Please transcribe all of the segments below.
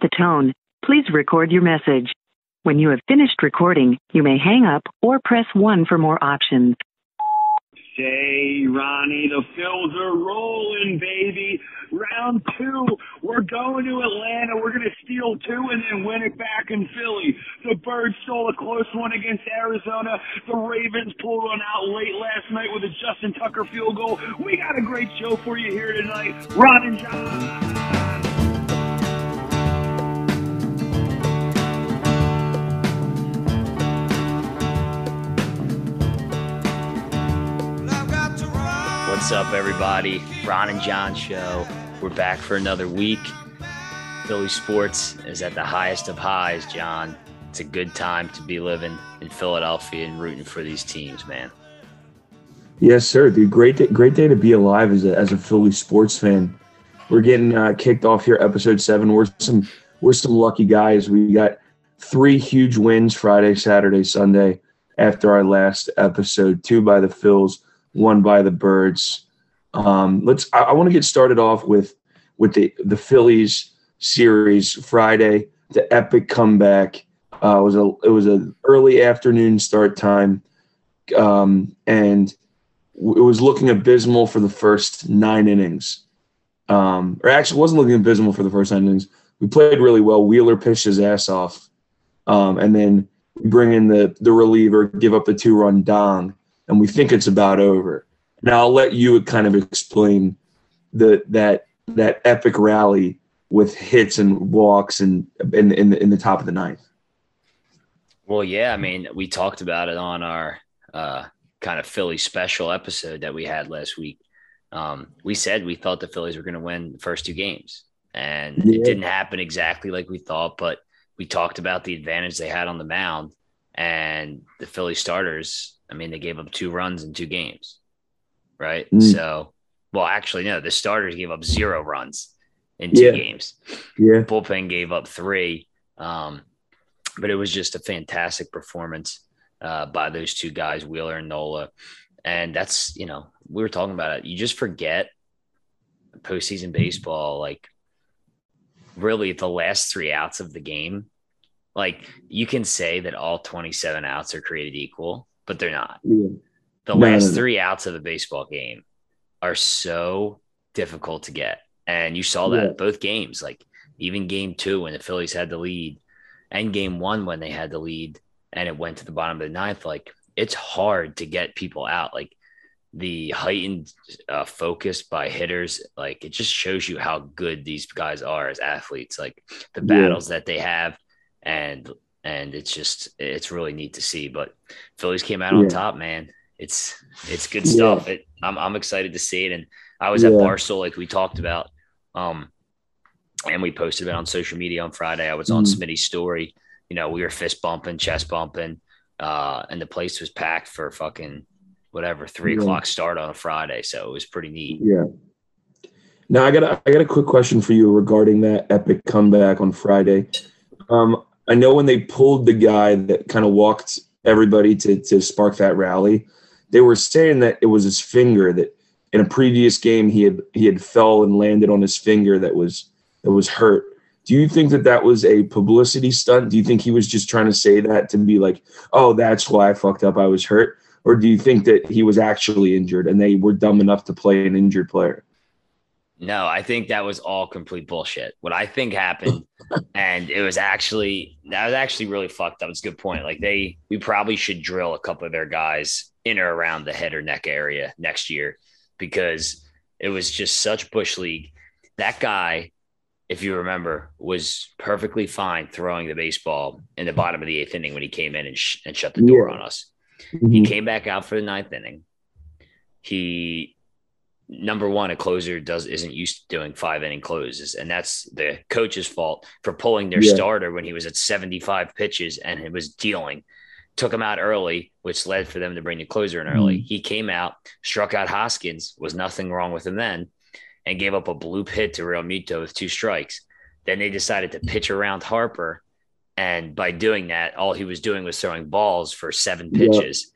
The tone, please record your message. When you have finished recording, you may hang up or press 1 for more options. Say, Ronnie, the Phils are rolling, baby. Round two, we're going to Atlanta. We're going to steal two and then win it back in Philly. The Birds stole a close one against Arizona. The Ravens pulled one out late last night with a Justin Tucker field goal. We got a great show for you here tonight. Ron and John. What's up, everybody? Ron and John show. We're back for another week. Philly sports is at the highest of highs, John. It's a good time to be living in Philadelphia and rooting for these teams, man. Yes, sir, dude. Great, day, great day to be alive as a as a Philly sports fan. We're getting uh, kicked off here, episode seven. We're some we're some lucky guys. We got three huge wins Friday, Saturday, Sunday after our last episode. Two by the Phils one by the Birds. Um, let's. I, I want to get started off with with the the Phillies series Friday. The epic comeback uh, was a it was an early afternoon start time, um, and it was looking abysmal for the first nine innings. Um, or actually, wasn't looking abysmal for the first nine innings. We played really well. Wheeler pitched his ass off, um, and then bring in the the reliever, give up the two run dong, and we think it's about over. Now I'll let you kind of explain the that that epic rally with hits and walks and in in the, in the top of the ninth. Well, yeah, I mean, we talked about it on our uh, kind of Philly special episode that we had last week. Um, we said we thought the Phillies were going to win the first two games, and yeah. it didn't happen exactly like we thought. But we talked about the advantage they had on the mound, and the Philly starters I mean, they gave up two runs in two games, right? Mm. So, well, actually, no, the starters gave up zero runs in two yeah. games. Yeah. Bullpen gave up three. Um, but it was just a fantastic performance uh, by those two guys, Wheeler and Nola. And that's, you know, we were talking about it. You just forget postseason baseball, like really the last three outs of the game. Like you can say that all 27 outs are created equal, but they're not. Yeah. The no, last no, no. three outs of a baseball game are so difficult to get. And you saw that yeah. both games, like even game two when the Phillies had the lead and game one when they had the lead and it went to the bottom of the ninth. Like it's hard to get people out. Like the heightened uh, focus by hitters, like it just shows you how good these guys are as athletes, like the battles yeah. that they have. And and it's just it's really neat to see. But Phillies came out yeah. on top, man. It's it's good stuff. Yeah. It, I'm I'm excited to see it. And I was yeah. at Barstool, like we talked about, um, and we posted it on social media on Friday. I was on mm. Smitty's story. You know, we were fist bumping, chest bumping, uh, and the place was packed for fucking whatever three o'clock start on a Friday. So it was pretty neat. Yeah. Now I got a, I got a quick question for you regarding that epic comeback on Friday. Um, I know when they pulled the guy that kind of walked everybody to to spark that rally, they were saying that it was his finger that in a previous game he had he had fell and landed on his finger that was that was hurt. Do you think that that was a publicity stunt? Do you think he was just trying to say that to be like, "Oh, that's why I fucked up. I was hurt," or do you think that he was actually injured and they were dumb enough to play an injured player? No, I think that was all complete bullshit. What I think happened, and it was actually that was actually really fucked up. It's a good point. Like they, we probably should drill a couple of their guys in or around the head or neck area next year because it was just such bush league. That guy, if you remember, was perfectly fine throwing the baseball in the bottom of the eighth inning when he came in and, sh- and shut the door yeah. on us. Mm-hmm. He came back out for the ninth inning. He number one, a closer does isn't used to doing five inning closes, and that's the coach's fault for pulling their yeah. starter when he was at 75 pitches and it was dealing. Took him out early, which led for them to bring the closer in early. Mm-hmm. He came out, struck out Hoskins, was nothing wrong with him then, and gave up a bloop hit to Realmuto with two strikes. Then they decided to pitch around Harper. And by doing that, all he was doing was throwing balls for seven pitches.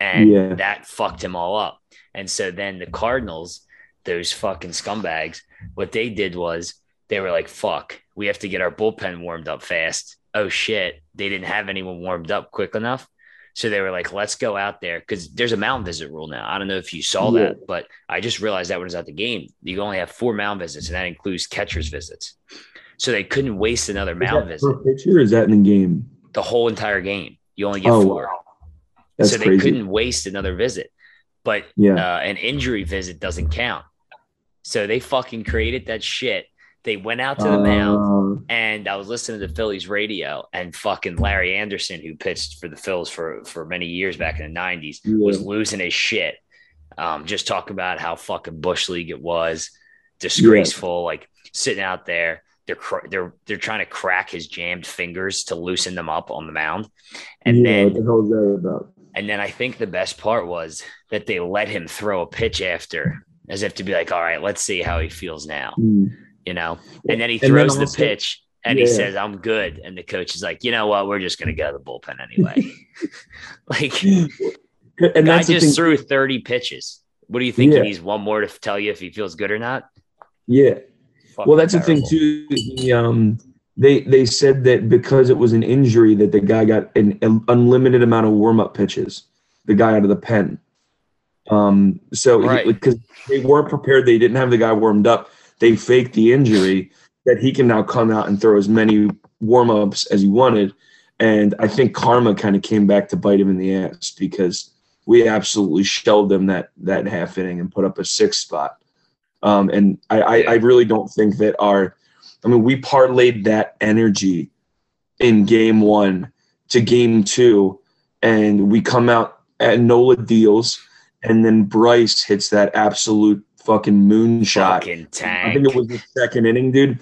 Yeah. And yeah. that fucked him all up. And so then the Cardinals, those fucking scumbags, what they did was they were like, "Fuck, we have to get our bullpen warmed up fast." Oh shit, they didn't have anyone warmed up quick enough. So they were like, let's go out there because there's a mound visit rule now. I don't know if you saw yeah. that, but I just realized that when I was at the game, you only have four mound visits, and that includes catcher's visits. So they couldn't waste another mound visit. Per pitcher, is that in the game? The whole entire game. You only get oh, four. Wow. So they crazy. couldn't waste another visit. But yeah. Uh, an injury visit doesn't count. So they fucking created that shit they went out to the mound, uh, and I was listening to Phillies radio, and fucking Larry Andersen, who pitched for the Phils for for many years back in the '90s, yeah. was losing his shit. Um, just talking about how fucking bush league it was, disgraceful. Yeah. Like sitting out there, they're cr- they're they're trying to crack his jammed fingers to loosen them up on the mound, and yeah, then the and then I think the best part was that they let him throw a pitch after, as if to be like, all right, let's see how he feels now. Mm you know, and then he throws then also, the pitch and yeah. he says, I'm good. And the coach is like, you know what? We're just going to go to the bullpen anyway. like, and guy just threw 30 pitches. What do you think? Yeah. He needs one more to tell you if he feels good or not? Yeah. Fucking well, that's terrible. the thing too. The, um, they they said that because it was an injury that the guy got an, unlimited amount of warm up pitches. The guy out of the pen. Um, so because right. they weren't prepared, they didn't have the guy warmed up they faked the injury that he can now come out and throw as many warm ups as he wanted. And I think karma kind of came back to bite him in the ass because we absolutely shelled them that that half inning and put up a six spot. Um, and I, I, I really don't think that our, I mean, we parlayed that energy in game one to game two, and we come out at Nola deals, and then Bryce hits that absolute fucking moonshot. Fucking tank. I think it was the second inning, dude.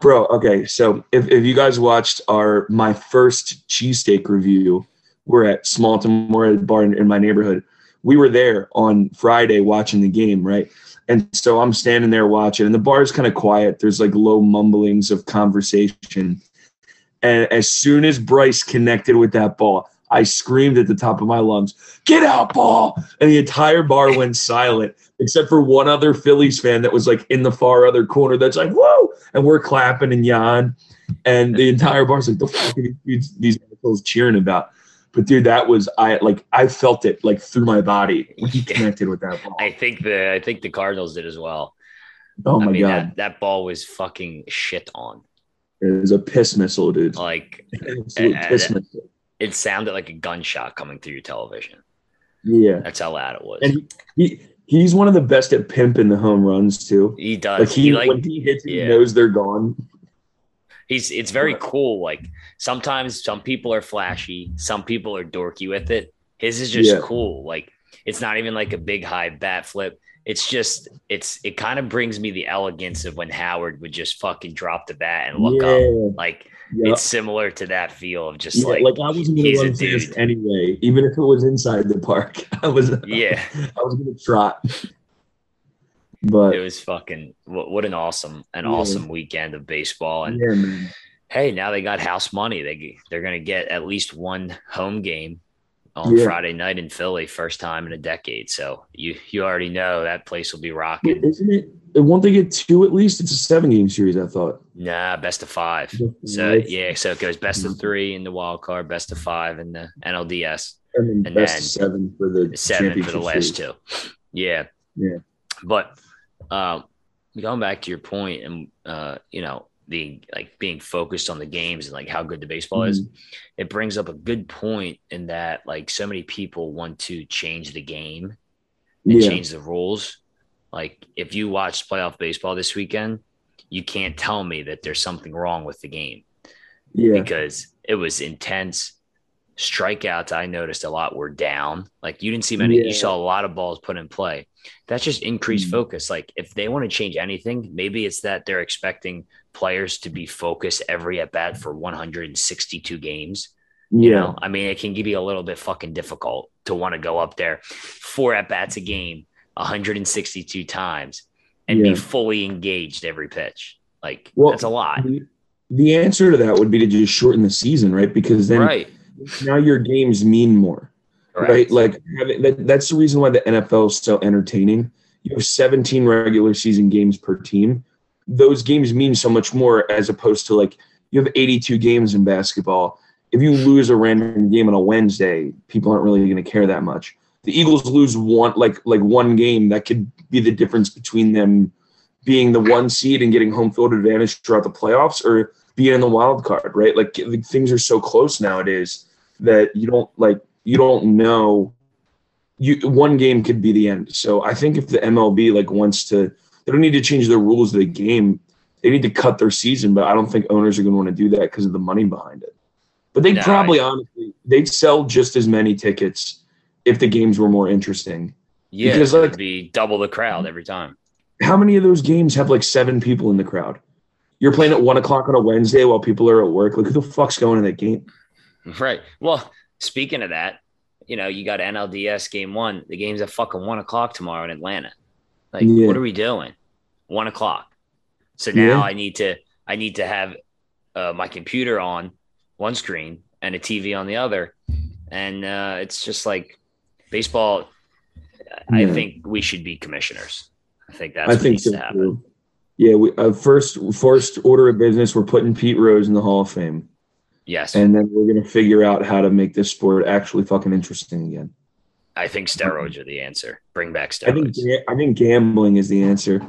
Bro, okay. So if, if you guys watched our my first cheesesteak review, we're at Small Timor bar in, in my neighborhood. We were there on Friday watching the game, right? And so I'm standing there watching, and the bar is kind of quiet. There's like low mumblings of conversation. And as soon as Bryce connected with that ball, I screamed at the top of my lungs, "Get out, ball!" And the entire bar went silent except for one other Phillies fan that was like in the far other corner that's like, whoa, and we're clapping and yawn. And the entire bar's like, the fuck are these, these assholes cheering about? But dude, that was I like I felt it like through my body when he connected with that ball. I think the I think the Cardinals did as well. Oh my I mean, god, that, that ball was fucking shit on. It was a piss missile, dude. Like absolute uh, piss uh, missile. It sounded like a gunshot coming through your television. Yeah, that's how loud it was. And he, He's one of the best at pimping the home runs too. He does. Like he, he like, when he hits, yeah. he knows they're gone. He's it's very cool. Like sometimes some people are flashy, some people are dorky with it. His is just yeah. cool. Like it's not even like a big high bat flip. It's just it's it kind of brings me the elegance of when Howard would just fucking drop the bat and look yeah. up. Like Yep. It's similar to that feel of just yeah, like, like I wasn't going to run anyway, even if it was inside the park. I was yeah, I was going to trot. But it was fucking what, what an awesome an yeah. awesome weekend of baseball and yeah, hey now they got house money they they're to get at least one home game on yeah. Friday night in Philly, first time in a decade. So you you already know that place will be rocking. Isn't it? Won't they get two at least? It's a seven game series, I thought. Nah, best of five. So yeah, so it goes best of mm-hmm. three in the wild card, best of five in the NLDS, and then, and best then seven for the seven for the last series. two. Yeah, yeah. But um, going back to your point, and uh, you know, the like being focused on the games and like how good the baseball mm-hmm. is it brings up a good point in that like so many people want to change the game and yeah. change the rules like if you watch playoff baseball this weekend you can't tell me that there's something wrong with the game yeah. because it was intense strikeouts i noticed a lot were down. Like you didn't see many yeah. you saw a lot of balls put in play. That's just increased mm-hmm. focus. Like if they want to change anything maybe it's that they're expecting players to be focused every at bat for 162 games. You yeah. know i mean it can give you a little bit fucking difficult to want to go up there. Four at bats a game 162 times and yeah. be fully engaged every pitch. Like well, that's a lot. the, the answer to that would be to just shorten the season right? Because then right now your games mean more, right? right? Like that, that's the reason why the NFL is so entertaining. You have 17 regular season games per team. those games mean so much more as opposed to like you have 82 games in basketball. If you lose a random game on a Wednesday, people aren't really going to care that much. The Eagles lose one like like one game that could be the difference between them being the one seed and getting home field advantage throughout the playoffs or being in the wild card, right? Like, like things are so close nowadays that you don't like you don't know you one game could be the end. So I think if the MLB like wants to they don't need to change the rules of the game. They need to cut their season, but I don't think owners are going to want to do that because of the money behind it. But they No, probably I- honestly they'd sell just as many tickets if the games were more interesting. Yeah, Because, it'd like- be double the crowd every time. How many of those games have like seven people in the crowd? You're playing at one o'clock on a Wednesday while people are at work. Like who the fuck's going to that game? Right. Well, speaking of that, you know, you got NLDS game one. The game's at fucking one o'clock tomorrow in Atlanta. Like, Yeah. what are we doing? One o'clock. So now Yeah. I need to I need to have uh, my computer on one screen and a TV on the other, and uh, it's just like baseball. I think we should be commissioners. I think that's I what think needs so to happen. too. Yeah, we uh, first first order of business. We're putting Pete Rose in the Hall of Fame, Yes, and then we're gonna figure out how to make this sport actually fucking interesting again. I think steroids are the answer. Bring back I think steroids. I think gambling is the answer.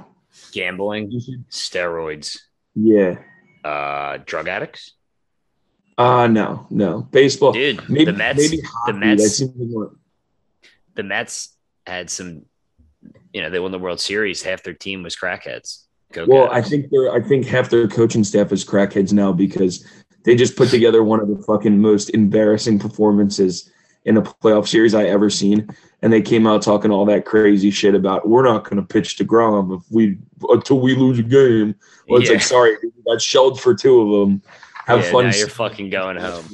Gambling, steroids, Yeah. uh, drug addicts. Ah, no, no. Baseball. Dude, maybe the Mets, maybe the hockey. Mets, more- the Mets had some. You know, they won the World Series. Half their team was crackheads. Go Well, I think they're. I think half their coaching staff is crackheads now because they just put together one of the fucking most embarrassing performances in a playoff series I ever seen, and they came out talking all that crazy shit about we're not going to pitch to Grom if we until we lose a game. Well, it's Yeah. like sorry, dude, got shelled for two of them. Have yeah, fun. Now you're fucking going home,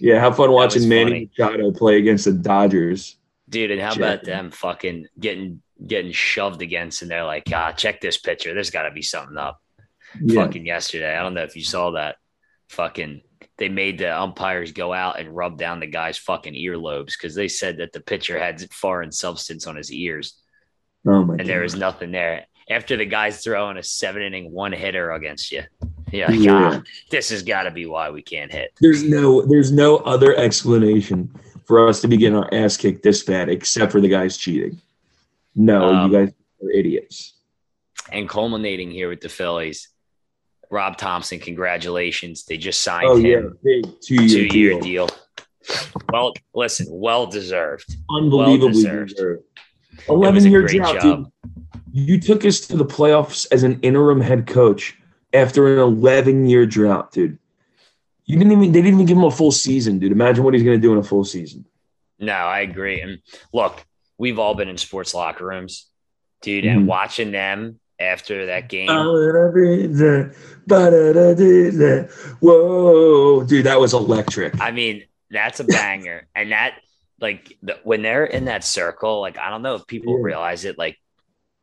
yeah, have fun watching Manny Machado play against the Dodgers. dude. And how Shit. about them fucking getting getting shoved against? And they're like, ah, check this picture. There's got to be something up. Yeah, Fucking yesterday, I don't know if you saw that. Fucking, they made the umpires go out and rub down the guy's fucking earlobes because they said that the pitcher had foreign substance on his ears. oh my and there was nothing there. After the guy's throwing a seven inning one hitter against you, yeah, Yeah. ah, this has got to be why we can't hit. There's no there's no other explanation for us to be getting our ass kicked this bad except for the guys cheating. No, Um, you guys are idiots. And culminating here with the Phillies, Rob Thomson, congratulations! They just signed Oh yeah, big two two year year deal. deal. Well, listen, well deserved. Unbelievably well-deserved. deserved. Eleven a year great drought, job. dude. You took us to the playoffs as an interim head coach after an eleven year drought, dude. You didn't even they didn't even give him a full season, dude. Imagine what he's gonna do in a full season. No, I agree. And look, we've all been in sports locker rooms, dude, Mhm. and watching them after that game. Whoa, dude, that was electric. I mean, that's a banger. and that, like, the, when they're in that circle, like, I don't know if people Yeah. realize it, like,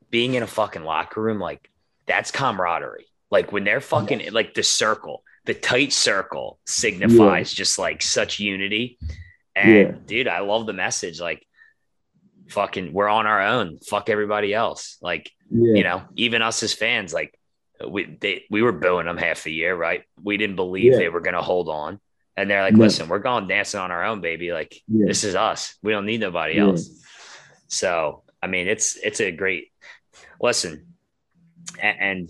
being in a fucking locker room, like, that's camaraderie. Like, when they're fucking, like, the circle, the tight circle signifies just like such unity. And, Yeah. dude, I love the message. Like, fucking, we're on our own. Fuck everybody else. Like, Yeah. you know, even us as fans, like we they we were booing them half the year, right? We didn't believe Yeah. they were gonna hold on. And they're like, No. listen, we're going dancing on our own, baby. Like Yeah. this is us. We don't need nobody Yeah. else. So I mean it's it's a great lesson, And, and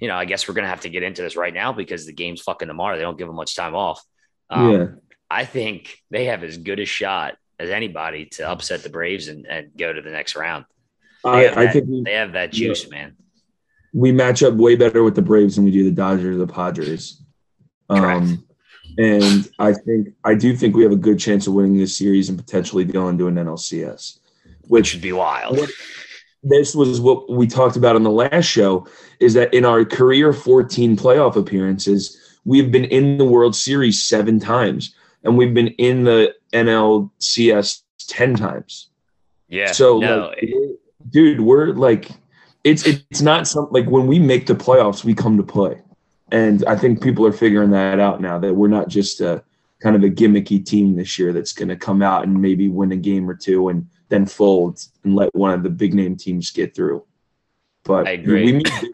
you know, I guess we're gonna have to get into this right now because the game's fucking tomorrow. They don't give them much time off. Um, yeah. I think they have as good a shot as anybody to upset the Braves and, and go to the next round. I, have I think we, They have that Yeah. juice, man. we match up way better with the Braves than we do the Dodgers or the Padres. Correct. Um, and I think I do think we have a good chance of winning this series and potentially going to an NLCS. Which would be wild. This was what we talked about on the last show is that in our career 14 playoff appearances, we've been in the World Series seven times and we've been in the NLCS 10 times. Yeah. So, no, like, dude, we're like, it's it's not something like when we make the playoffs, we come to play, and I think people are figuring that out now that we're not just a kind of a gimmicky team this year that's going to come out and maybe win a game or two and then fold and let one of the big name teams get through. But I agree. we mean,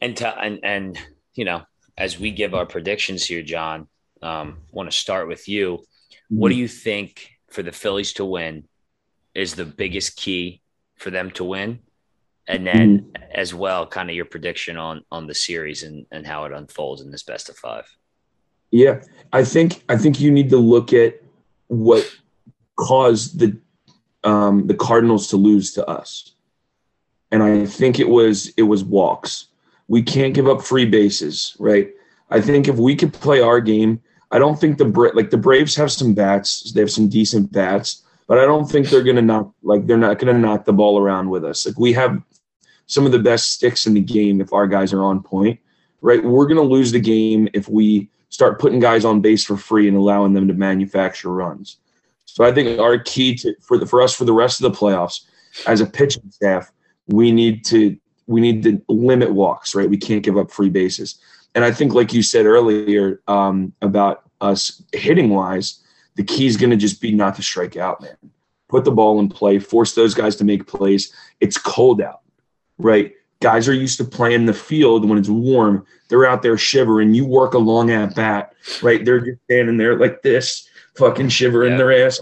And to, and and you know, as we give our predictions here, John, um, want to start with you. What do you think for the Phillies to win is the biggest key for them to win? And then mm-hmm. as well, kind of your prediction on on the series and, and how it unfolds in this best of five. Yeah, I think I think you need to look at what caused the um, the Cardinals to lose to us, and I think it was it was walks. We can't give up free bases, right? I think if we could play our game, I don't think the Bra- like the Braves have some bats. They have some decent bats, but I don't think they're gonna knock like they're not gonna knock the ball around with us. Like we have some of the best sticks in the game if our guys are on point, right? We're gonna lose the game if we start putting guys on base for free and allowing them to manufacture runs. So I think our key to for the for us for the rest of the playoffs as a pitching staff, we need to we need to limit walks, right? We can't give up free bases. And I think, like you said earlier um, about us hitting wise, the key is going to just be not to strike out, man. Put the ball in play, force those guys to make plays. It's cold out, right? Guys are used to playing the field when it's warm. They're out there shivering. You work a long at bat, right? They're just standing there like this, fucking shivering yeah. their ass.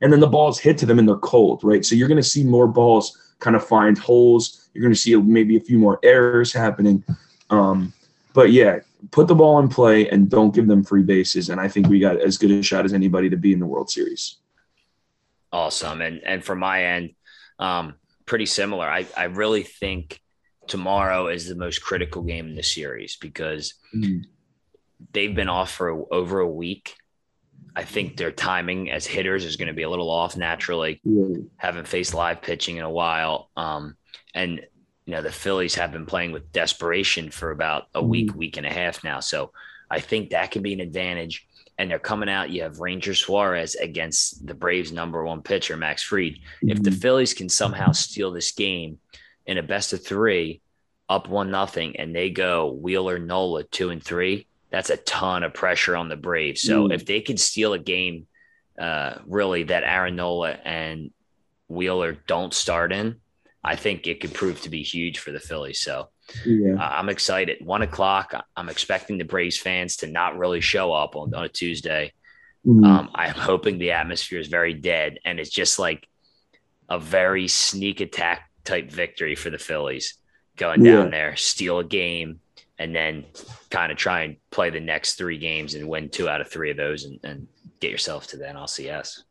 And then the balls hit to them and they're cold, right? So you're going to see more balls kind of find holes. You're going to see maybe a few more errors happening. Um, but yeah, put the ball in play and don't give them free bases. And I think we got as good a shot as anybody to be in the World Series. Awesome. And and from my end, um, pretty similar. I, I really think tomorrow is the most critical game in the series because mm. they've been off for over a week. I think their timing as hitters is going to be a little off naturally. Mm. Haven't faced live pitching in a while. Um, and you know the Phillies have been playing with desperation for about a week, mm. week and a half now. So I think that can be an advantage. And they're coming out. You have Ranger Suarez against the Braves' number one pitcher, Max Fried. Mm-hmm. If the mm-hmm. Phillies can somehow steal this game, in a best of three, up one nothing, and they go Wheeler Nola two and three, that's a ton of pressure on the Braves. So mm. if they could steal a game, uh, really that Aaron Nola and Wheeler don't start in, I think it could prove to be huge for the Phillies. So yeah. uh, I'm excited. One o'clock. I'm expecting the Braves fans to not really show up on, on a Tuesday. Mm. Um, I'm hoping the atmosphere is very dead and it's just like a very sneak attack type victory for the Phillies going down yeah. there, steal a game, and then kind of try and play the next three games and win two out of three of those and, and get yourself to the NLCS.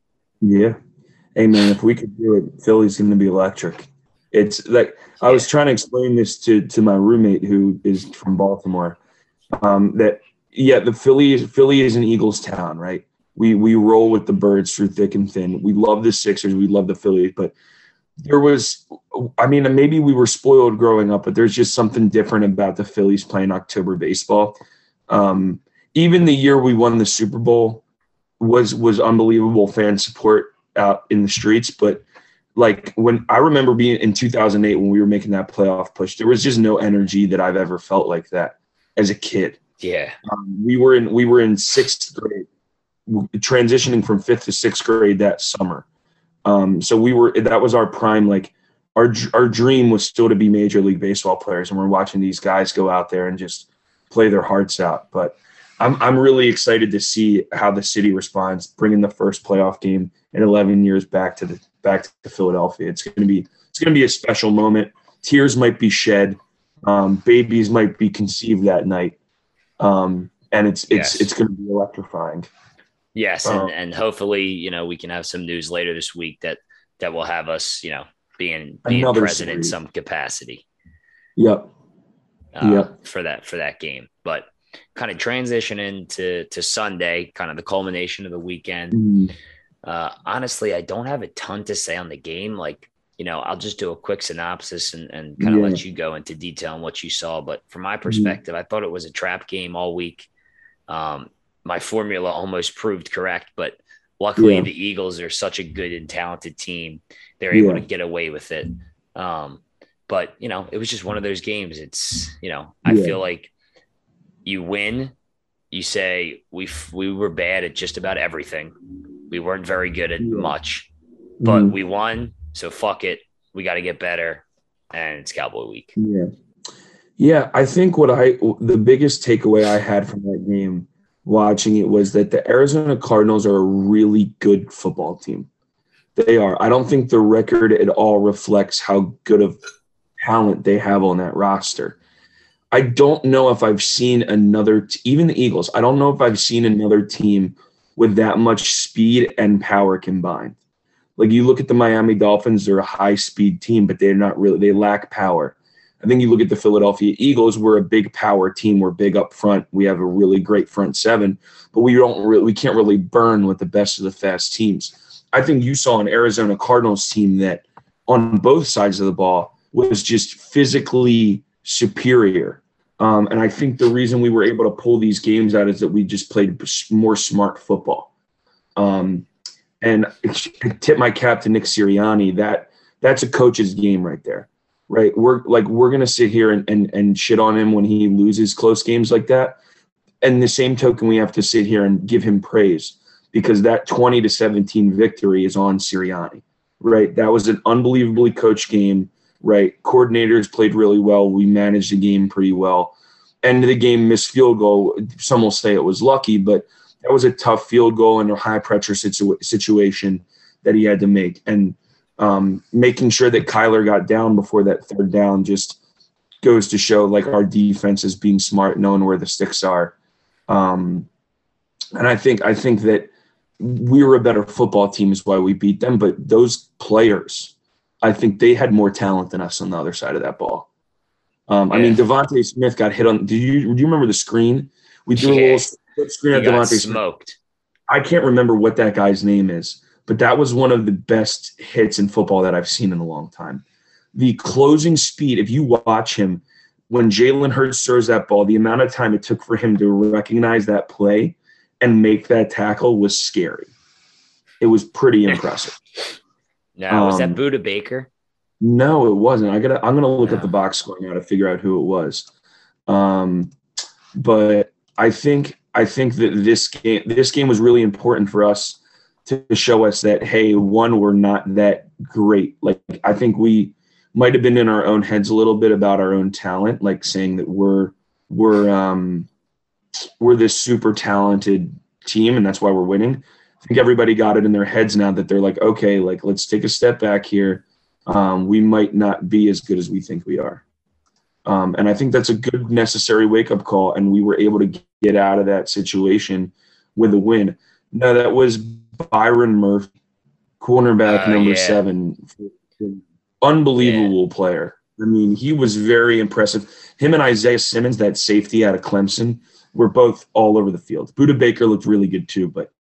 Yeah. Hey, man, if we could do it, Philly's going to be electric. It's like I was trying to explain this to, to my roommate who is from Baltimore um, that, yeah, the Philly Philly is an Eagles town, right? We, we roll with the birds through thick and thin. We love the Sixers. We love the Phillies, but – there was I mean, maybe we were spoiled growing up, but there's just something different about the Phillies playing October baseball. Um, even the year we won the Super Bowl was was unbelievable fan support out in the streets. But like when I remember being in 2008 when we were making that playoff push, there was just no energy that I've ever felt like that as a kid. Yeah, um, we were in we were in sixth grade, transitioning from fifth to sixth grade that summer um, so we were that was our prime like our our dream was still to be major league baseball players, and we're watching these guys go out there and just play their hearts out. But I'm I'm really excited to see how the city responds, bringing the first playoff game in 11 years back to the back to Philadelphia. It's going to be it's going to be a special moment. Tears might be shed, um, babies might be conceived that night, um, and it's it's yes. it's going to be electrifying. Yes, and, uh, and hopefully, you know, we can have some news later this week that that will have us, you know, being being present series. in some capacity. Yep. Uh, yep. For that for that game, but kind of transition into to Sunday, kind of the culmination of the weekend. Mm. Uh, honestly, I don't have a ton to say on the game. Like, you know, I'll just do a quick synopsis and, and kind of yeah. let you go into detail on what you saw. But from my mm-hmm. perspective, mm. I thought it was a trap game all week. Um, my formula almost proved correct. But luckily, yeah. the Eagles are such a good and talented team; they're able yeah. to get away with it. Um, but you know, it was just one of those games. It's you know, I feel like you win, you say we we were bad at just about everything. We weren't very good at much, but mm-hmm. we won. So fuck it, we got to get better, and it's Cowboy Week. Yeah. Yeah, I think what I the biggest takeaway I had from that game watching it was that the Arizona Cardinals are a really good football team. They are. I don't think the record at all reflects how good of talent they have on that roster. I don't know if I've seen another, t- even the Eagles, I don't know if I've seen another team with that much speed and power combined. Like you look at the Miami Dolphins, they're a high speed team, but they're not really, they lack power. I think you look at the Philadelphia Eagles, we're a big power team. We're big up front. We have a really great front seven, but we don't really, we can't really burn with the best of the fast teams. I think you saw an Arizona Cardinals team that on both sides of the ball was just physically superior um, and I think the reason we were able to pull these games out is that we just played more smart football. Um, and I tip my cap to Nick Sirianni. That that's a coach's game right there, right? We're like we're gonna sit here and, and and shit on him when he loses close games like that. And the same token, we have to sit here and give him praise because that 20 to 17 victory is on Sirianni, right? That was an unbelievably coached game right? Coordinators played really well. We managed the game pretty well. End of the game, missed field goal. Some will say it was lucky, but that was a tough field goal in a high pressure situ- situation that he had to make. And um, making sure that Kyler got down before that third down just goes to show like our defense is being smart, knowing where the sticks are. Um, and I think I think that we were a better football team is why we beat them. But those players, I think they had more talent than us on the other side of that ball. Um, I mean, DeVonta Smith got hit on. Do you do you remember the screen? We threw yeah. a little screen at DeVonta smoked. Smith. I can't remember what that guy's name is, but that was one of the best hits in football that I've seen in a long time. The closing speed, if you watch him, when Jalen Hurts throws that ball, the amount of time it took for him to recognize that play and make that tackle was scary. It was pretty impressive. Now, was that Budda Baker? No, it wasn't. I gotta. I'm gonna look no. at the box score now to figure out who it was. Um, but I think I think that this game this game was really important for us to show us that hey, one, we're not that great. Like I think we might have been in our own heads a little bit about our own talent, like saying that we're we're um, we're this super talented team and that's why we're winning. I think everybody got it in their heads now that they're like, okay, like let's take a step back here. Um, we might not be as good as we think we are. Um, and I think that's a good necessary wake up call. And we were able to get out of that situation with a win. No, that was Byron Murphy, cornerback uh, number yeah. seven. Unbelievable yeah. player. I mean, he was very impressive. Him and Isaiah Simmons, that safety out of Clemson, were both all over the field. Budda Baker looked really good too, but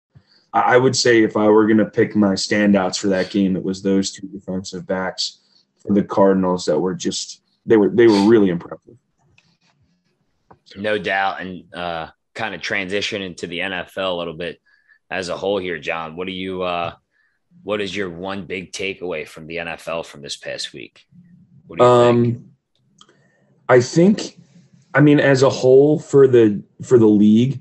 I would say if I were going to pick my standouts for that game, it was those two defensive backs for the Cardinals that were just they were they were really impressive. No doubt, and uh, kind of transition into the NFL a little bit as a whole here, John. What do you uh, what is your one big takeaway from the NFL from this past week? What do you um, think? I think, I mean, as a whole for the for the league,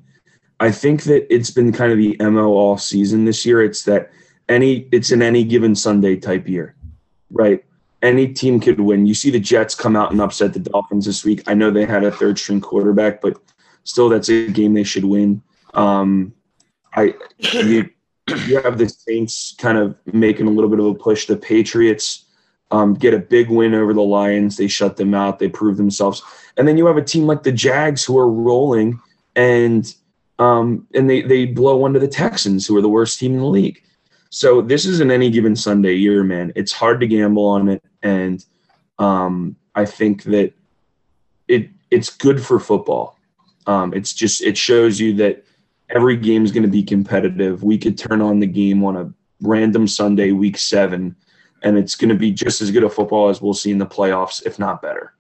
I think that it's been kind of the mo all season this year. It's that any it's an any given Sunday type year, right? Any team could win. You see the Jets come out and upset the Dolphins this week. I know they had a third string quarterback, but still, that's a game they should win. Um, I you, you have the Saints kind of making a little bit of a push. The Patriots um, get a big win over the Lions. They shut them out. They prove themselves, and then you have a team like the Jags who are rolling and um, and they they blow one to the Texans, who are the worst team in the league. So this is an any given Sunday year, man. It's hard to gamble on it, and um, I think that it it's good for football. Um, it's just it shows you that every game is going to be competitive. We could turn on the game on a random Sunday, week seven, and it's going to be just as good a football as we'll see in the playoffs, if not better.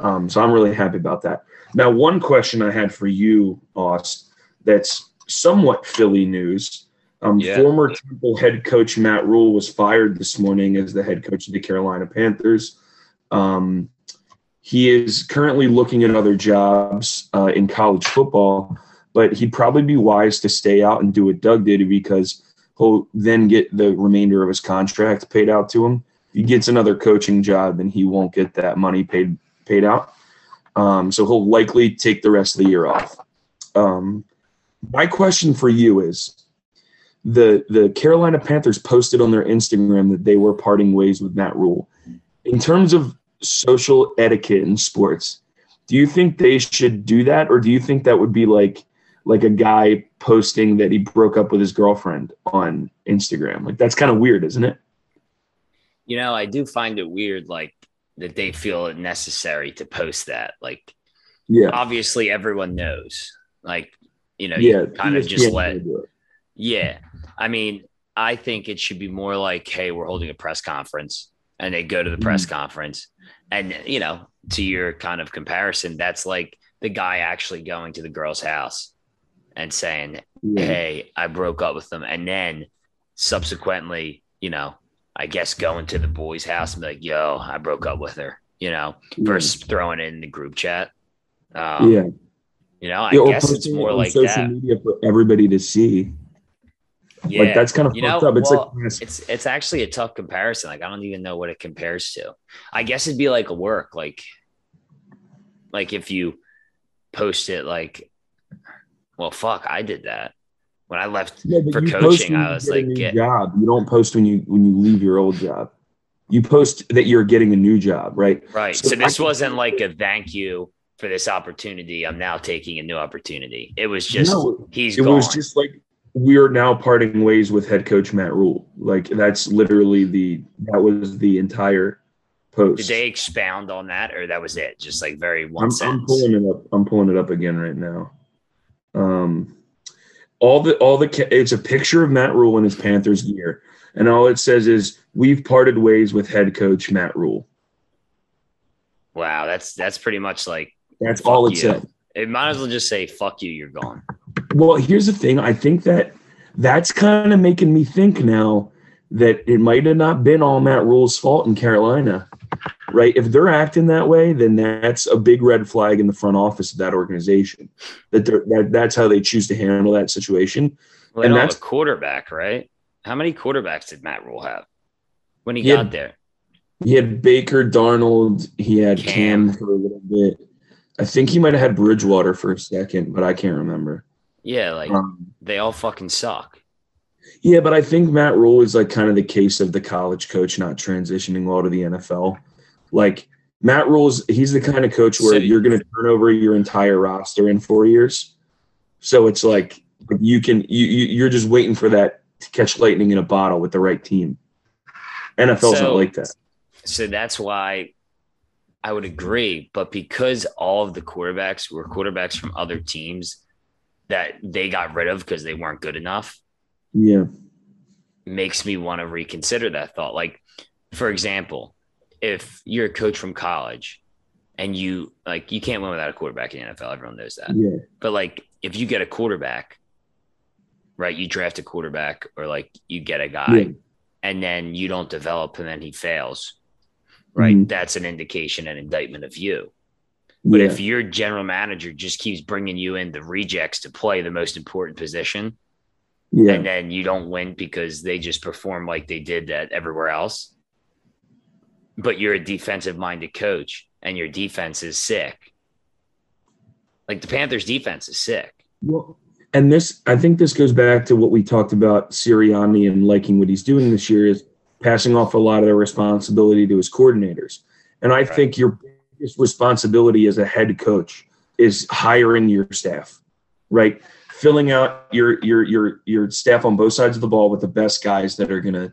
Um, so I'm really happy about that. Now, one question I had for you, Austin that's somewhat Philly news. Um, yeah. Former Temple head coach Matt Rhule was fired this morning as the head coach of the Carolina Panthers. Um, he is currently looking at other jobs uh, in college football, but he'd probably be wise to stay out and do what Doug did because he'll then get the remainder of his contract paid out to him. If he gets another coaching job, then he won't get that money paid paid out. Um, so he'll likely take the rest of the year off. Um, my question for you is the the Carolina Panthers posted on their Instagram that they were parting ways with Matt Rhule. In terms of social etiquette in sports, do you think they should do that, or do you think that would be like like a guy posting that he broke up with his girlfriend on Instagram? Like that's kind of weird, isn't it? You know, I do find it weird, like that they feel it necessary to post that. Like, Yeah, obviously, everyone knows. Like, you know, yeah. you kind of just let will do it. Yeah. I mean, I think it should be more like, hey, we're holding a press conference. And they go to the press Mm-hmm. conference. And, you know, to your kind of comparison, that's like the guy actually going to the girl's house and saying, Yeah. hey, I broke up with them. And then subsequently, you know, I guess going to the boy's house and be like, yo, I broke up with her, you know, versus throwing it in the group chat. Um, yeah. You know, I Yeah, guess it's more like social that. media for everybody to see. Yeah. Like that's kind of You fucked know, up. It's well, like it's it's actually a tough comparison. Like I don't even know what it compares to. I guess it'd be like a work, like like if you post it like well fuck, I did that. When I left Yeah, for coaching, I was like, get- job. You don't post when you when you leave your old job. You post that you're getting a new job, right? right. So So, this I- wasn't like a thank you for this opportunity. I'm now taking a new opportunity. It was just No, he's it gone. was just like we're now parting ways with head coach Matt Rhule. Like that's literally the that was the entire post. Did they expound on that or that was it? Just like very one I'm, I'm pulling it up. I'm pulling it up again right now. Um, all the all the it's a picture of Matt Rhule in his Panthers gear, and all it says is "We've parted ways with head coach Matt Rhule." wow, that's that's pretty much like That's Fuck all it you. said. it might as well just say fuck you, you're gone. Well, here's the thing. I think that that's kind of making me think now that it might have not been all Matt Rhule's fault in Carolina, right? If they're acting that way, then that's a big red flag in the front office of that organization. That they're, that that's how they choose to handle that situation. Well, And that's- a quarterback, right? How many quarterbacks did Matt Rhule have when he He got had- there? He had Baker, Darnold. He had Cam, Cam. for a little bit. I think he might have had Bridgewater for a second, but I can't remember. Yeah, like Um, they all fucking suck. Yeah, but I think Matt Rhule is like kind of the case of the college coach not transitioning well to the NFL. Like Matt Rhule's he's the kind of coach where So- you're going to turn over your entire roster in 4 years. So it's like you can you, you you're just waiting for that to catch lightning in a bottle with the right team. NFL's So- not like that. So that's why I would agree. But because all of the quarterbacks were quarterbacks from other teams that they got rid of because they weren't good enough, Yeah. makes me want to reconsider that thought. Like, for example, if you're a coach from college and you like you can't win without a quarterback in the NFL, everyone knows that. Yeah. But like if you get a quarterback, right? You draft a quarterback or like you get a guy Yeah. and then you don't develop him and he fails, right? Mhm. That's an indication and indictment of you. But yeah. if your general manager just keeps bringing you in the rejects to play the most important position, yeah. and then you don't win because they just perform like they did that everywhere else, but you're a defensive minded coach and your defense is sick. Like the Panthers defense is sick. Well, and this, I think this goes back to what we talked about Sirianni and liking what he's doing this year is passing off a lot of the responsibility to his coordinators. And I think your biggest responsibility as a head coach is hiring your staff, right? Filling out your your your your staff on both sides of the ball with the best guys that are going to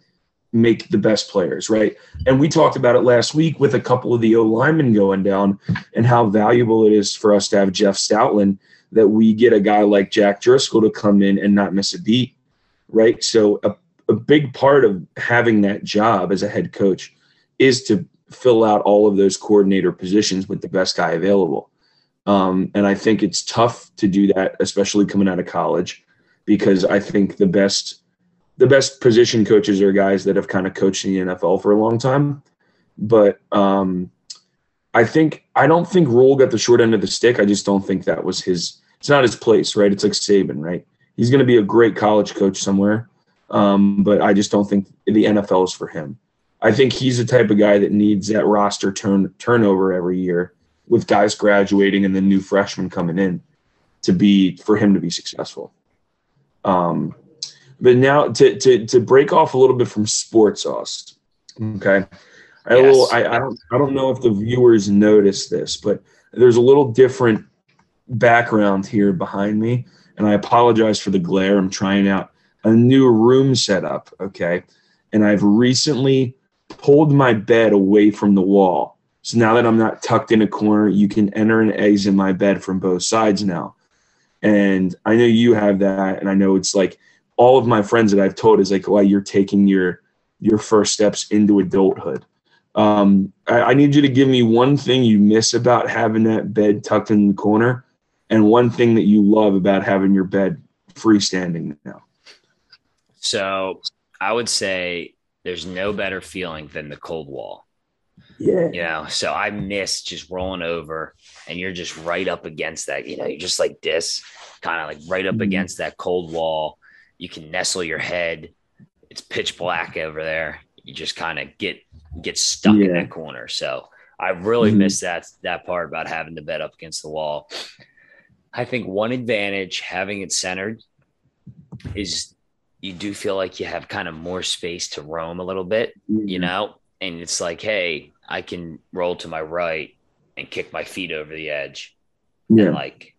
make the best players, right? And we talked about it last week with a couple of the O linemen going down and how valuable it is for us to have Jeff Stoutland that we get a guy like Jack Driscoll to come in and not miss a beat, right? So a, a big part of having that job as a head coach is to fill out all of those coordinator positions with the best guy available. Um, and I think it's tough to do that, especially coming out of college, because I think the best the best position coaches are guys that have kind of coached in the NFL for a long time. But um, I think I don't think Rhule got the short end of the stick. I just don't think that was his. It's not his place, right? It's like Saban, right? He's going to be a great college coach somewhere, um, but I just don't think the NFL is for him. I think he's the type of guy that needs that roster turn turnover every year, with guys graduating and then new freshmen coming in to be for him to be successful. Um, but now to to to break off a little bit from sports sauce. Okay. I, yes. little, I, I don't I don't know if the viewers notice this, but there's a little different background here behind me, and I apologize for the glare. I'm trying out a new room setup, okay? And I've recently pulled my bed away from the wall. So now that I'm not tucked in a corner, you can enter and exit my bed from both sides now. And I know you have that, and I know it's like all of my friends that I've told is like, "Well, you're taking your your first steps into adulthood." Um, I, I need you to give me one thing you miss about having that bed tucked in the corner, and one thing that you love about having your bed freestanding now. So I would say there's no better feeling than the cold wall. Yeah. You know, so I miss just rolling over and you're just right up against that. You know, you're just like this, kind of like right up mm-hmm. against that cold wall. You can nestle your head. It's pitch black over there. You just kind of get get stuck yeah. in that corner. So I really mm-hmm. miss that that part about having the bed up against the wall. I think one advantage having it centered is you do feel like you have kind of more space to roam a little bit, mm-hmm. you know? And it's like, hey, I can roll to my right and kick my feet over the edge. Yeah. And like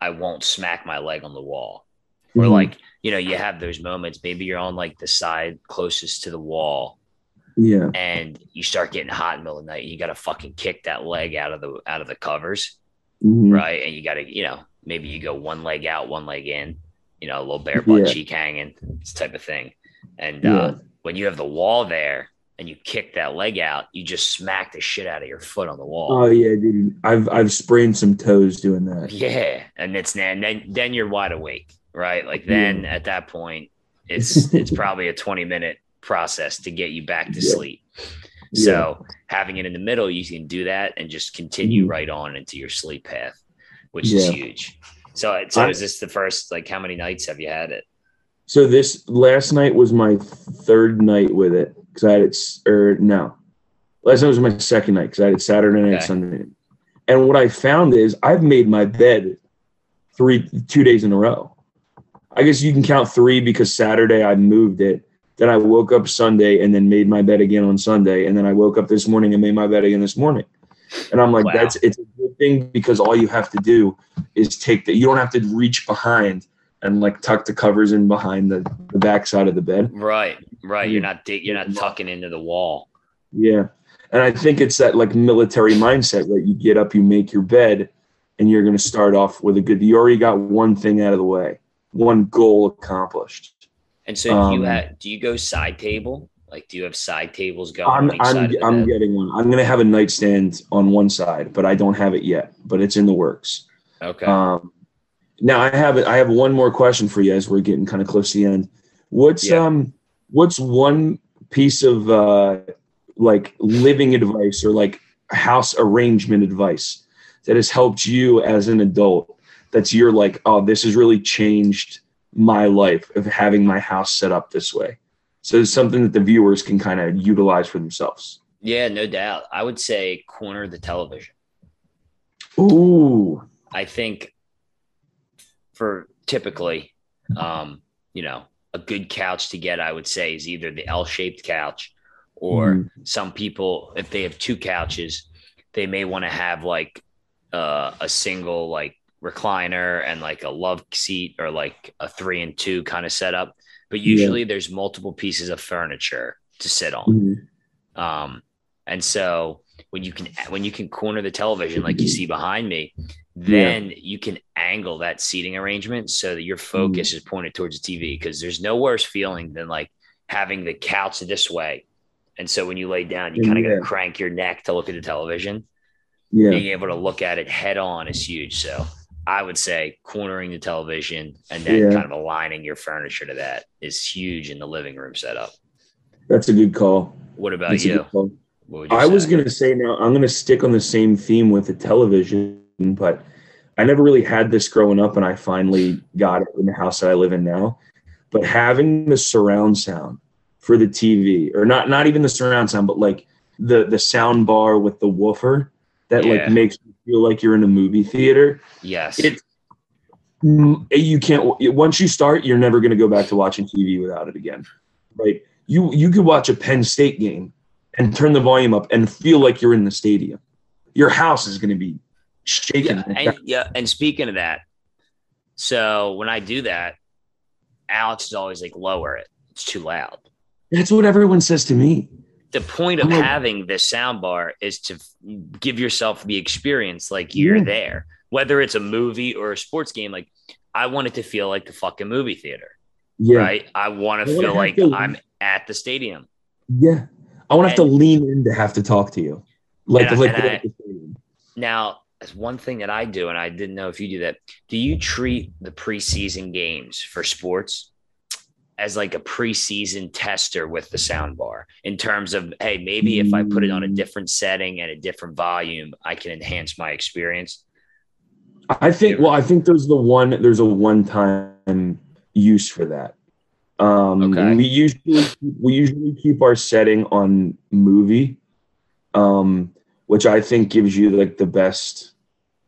I won't smack my leg on the wall. Mm-hmm. Or like, you know, you have those moments, maybe you're on like the side closest to the wall. Yeah. And you start getting hot in the middle of the night. You gotta fucking kick that leg out of the out of the covers. Mm-hmm. Right. And you gotta, you know, maybe you go one leg out, one leg in, you know, a little bare butt yeah. cheek hanging, this type of thing. And yeah. uh, when you have the wall there, and you kick that leg out, you just smack the shit out of your foot on the wall. Oh yeah, dude. I've I've sprained some toes doing that. Yeah, and it's and then then you're wide awake, right? Like then yeah. at that point, it's it's probably a 20 minute process to get you back to yeah. sleep. So having it in the middle, you can do that and just continue mm-hmm. right on into your sleep path, which is huge. So so I, is this the first like how many nights have you had it? So this last night was my third night with it because I had it, or er, no, last night was my second night because I had it Saturday night, okay. Sunday night. And what I found is I've made my bed three, two days in a row. I guess you can count three because Saturday I moved it. Then I woke up Sunday and then made my bed again on Sunday. And then I woke up this morning and made my bed again this morning. And I'm like, wow. that's it's a good thing because all you have to do is take that. you don't have to reach behind and like tuck the covers in behind the, the back side of the bed. Right, right. You're not you're not tucking into the wall. Yeah, and I think it's that like military mindset, right? You get up, you make your bed, and you're going to start off with a good. You already got one thing out of the way, one goal accomplished. And so, um, you have, do you go side table? Like, do you have side tables going? I'm I'm, I'm getting one. I'm going to have a nightstand on one side, but I don't have it yet. But it's in the works. Okay. Um, now I have I have one more question for you as we're getting kind of close to the end. What's yeah. um what's one piece of uh like living advice or like house arrangement advice that has helped you as an adult that's you're like oh this has really changed my life of having my house set up this way so it's something that the viewers can kind of utilize for themselves yeah no doubt i would say corner the television ooh i think for typically, um, you know, a good couch to get, I would say, is either the L shaped couch or mm. some people, if they have two couches, they may want to have like uh, a single like recliner and like a love seat or like a three and two kind of setup. But usually yeah. there's multiple pieces of furniture to sit on. Mm. Um, and so when you can when you can corner the television like you see behind me, then yeah. you can angle that seating arrangement so that your focus mm. is pointed towards the TV because there's no worse feeling than like having the couch this way. And so when you lay down, you kind of yeah. got to crank your neck to look at the television. Yeah. Being able to look at it head on is huge. So I would say cornering the television and then yeah. kind of aligning your furniture to that is huge in the living room setup. That's a good call. What about That's you? I say? was going to say now I'm going to stick on the same theme with the television but I never really had this growing up, and I finally got it in the house that I live in now. But having the surround sound for the TV, or not not even the surround sound, but like the the sound bar with the woofer, that Yeah. like makes you feel like you're in a movie theater. Yes. It mm, you can't once you start, you're never going to go back to watching TV without it again. Right? You you could watch a Penn State game and turn the volume up and feel like you're in the stadium. Your house is going to be shaking. yeah, and, yeah. And speaking of that, so when I do that, Alex is always like, lower it. It's too loud. That's what everyone says to me. The point of having this sound bar is to give yourself the experience like you're Yeah. there, whether it's a movie or a sports game. Like, I want it to feel like the fucking movie theater, Yeah. right? I want to feel like to- I'm at the stadium. Yeah. I want to have to lean in to have to talk to you. Like And like and I-. Now, that's one thing that I do, and I didn't know if you do that. Do you treat the preseason games for sports as like a preseason tester with the sound bar in terms of, hey, maybe if I put it on a different setting and a different volume, I can enhance my experience? I think well, I think there's the one there's a one time use for that. Um Okay. we usually we usually keep our setting on movie, um, which I think gives you like the best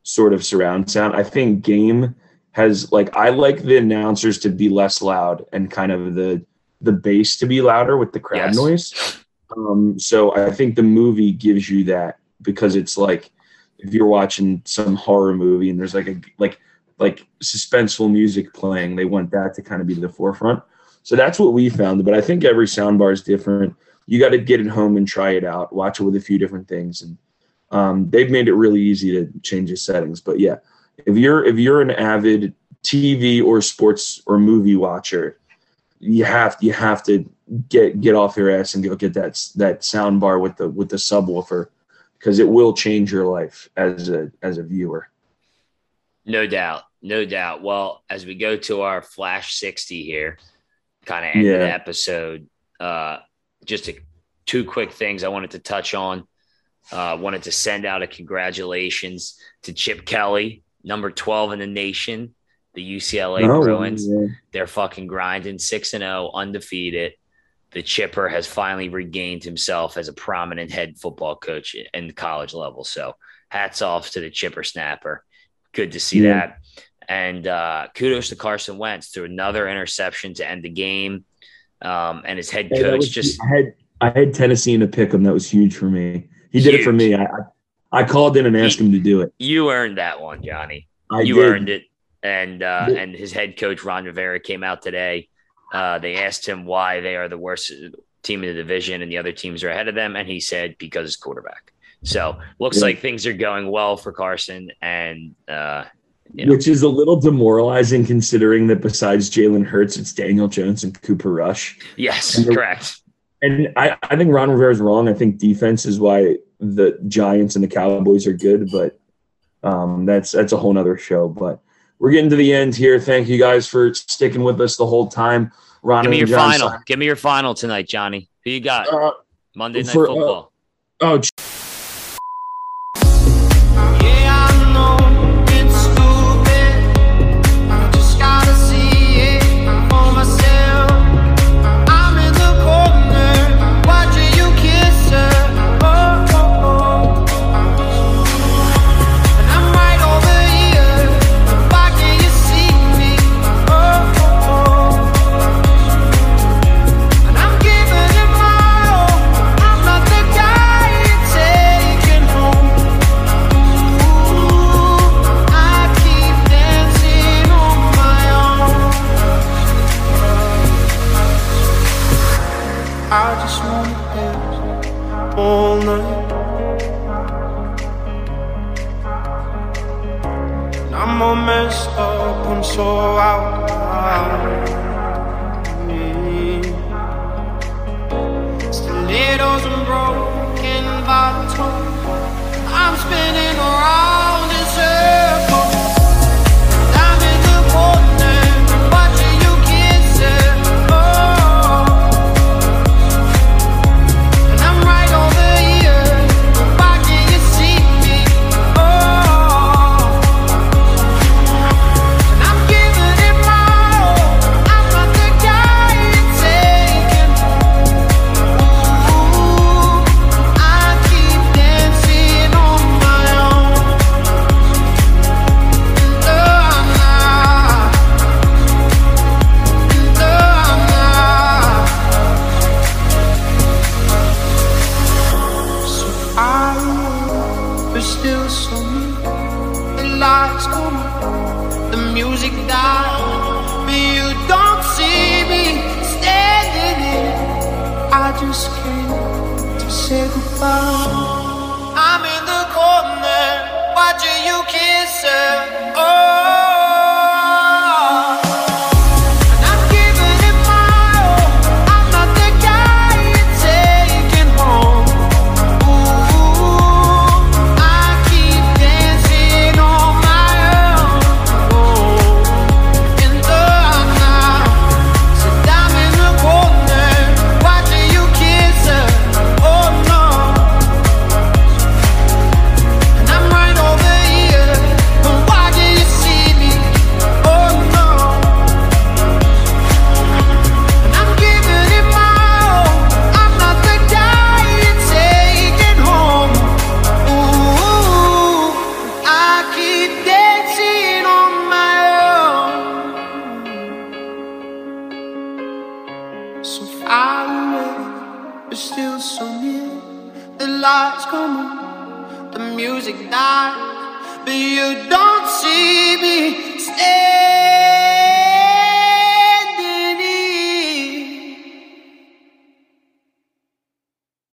sort of surround sound. I think game has like I like the announcers to be less loud and kind of the the bass to be louder with the crowd Yes. noise. Um, so I think the movie gives you that because it's like if you're watching some horror movie and there's like a like like suspenseful music playing, they want that to kind of be the forefront. So that's what we found. But I think every soundbar is different. You got to get it home and try it out, watch it with a few different things, and um, they've made it really easy to change the settings. But yeah, if you're if you're an avid TV or sports or movie watcher, you have you have to get get off your ass and go get that that sound bar with the with the subwoofer because it will change your life as a as a viewer. No doubt. No doubt. Well, as we go to our Flash 60 here, kind of end Yeah. the episode, uh, just a, two quick things I wanted to touch on. Uh, wanted to send out a congratulations to Chip Kelly, number 12 in the nation, the UCLA Oh, Bruins. yeah. They're fucking grinding 6 and 0, undefeated. The Chipper has finally regained himself as a prominent head football coach in the college level. So, hats off to the Chipper Snapper. Good to see Yeah. that. And uh, kudos to Carson Wentz threw another interception to end the game. Um, and his head Hey, coach was- just I had I had Tennessee in a pick 'em. That was huge for me. He did it for Huge. me. I I, called in and asked him to do it. you earned that one, Johnny. I you did. earned it. And uh, Yeah. and his head coach Ron Rivera came out today. Uh, they asked him why they are the worst team in the division and the other teams are ahead of them, and he said because it's quarterback. So looks Yeah. like things are going well for Carson, and uh, you know, Which is a little demoralizing considering that besides Jalen Hurts, it's Daniel Jones and Cooper Rush. yes, And correct. And I, I think Ron Rivera is wrong. I think defense is why the Giants and the Cowboys are good, but um, that's that's a whole nother show. But we're getting to the end here. Thank you guys for sticking with us the whole time. Ron Give me your John final. sign- Give me your final tonight, Johnny. Who you got? Uh, Monday Night for, uh, Football. oh, so out of line. Stilettos and broken bottles. I'm spinning around say goodbye. I'm in the corner, watching you kiss her. Oh.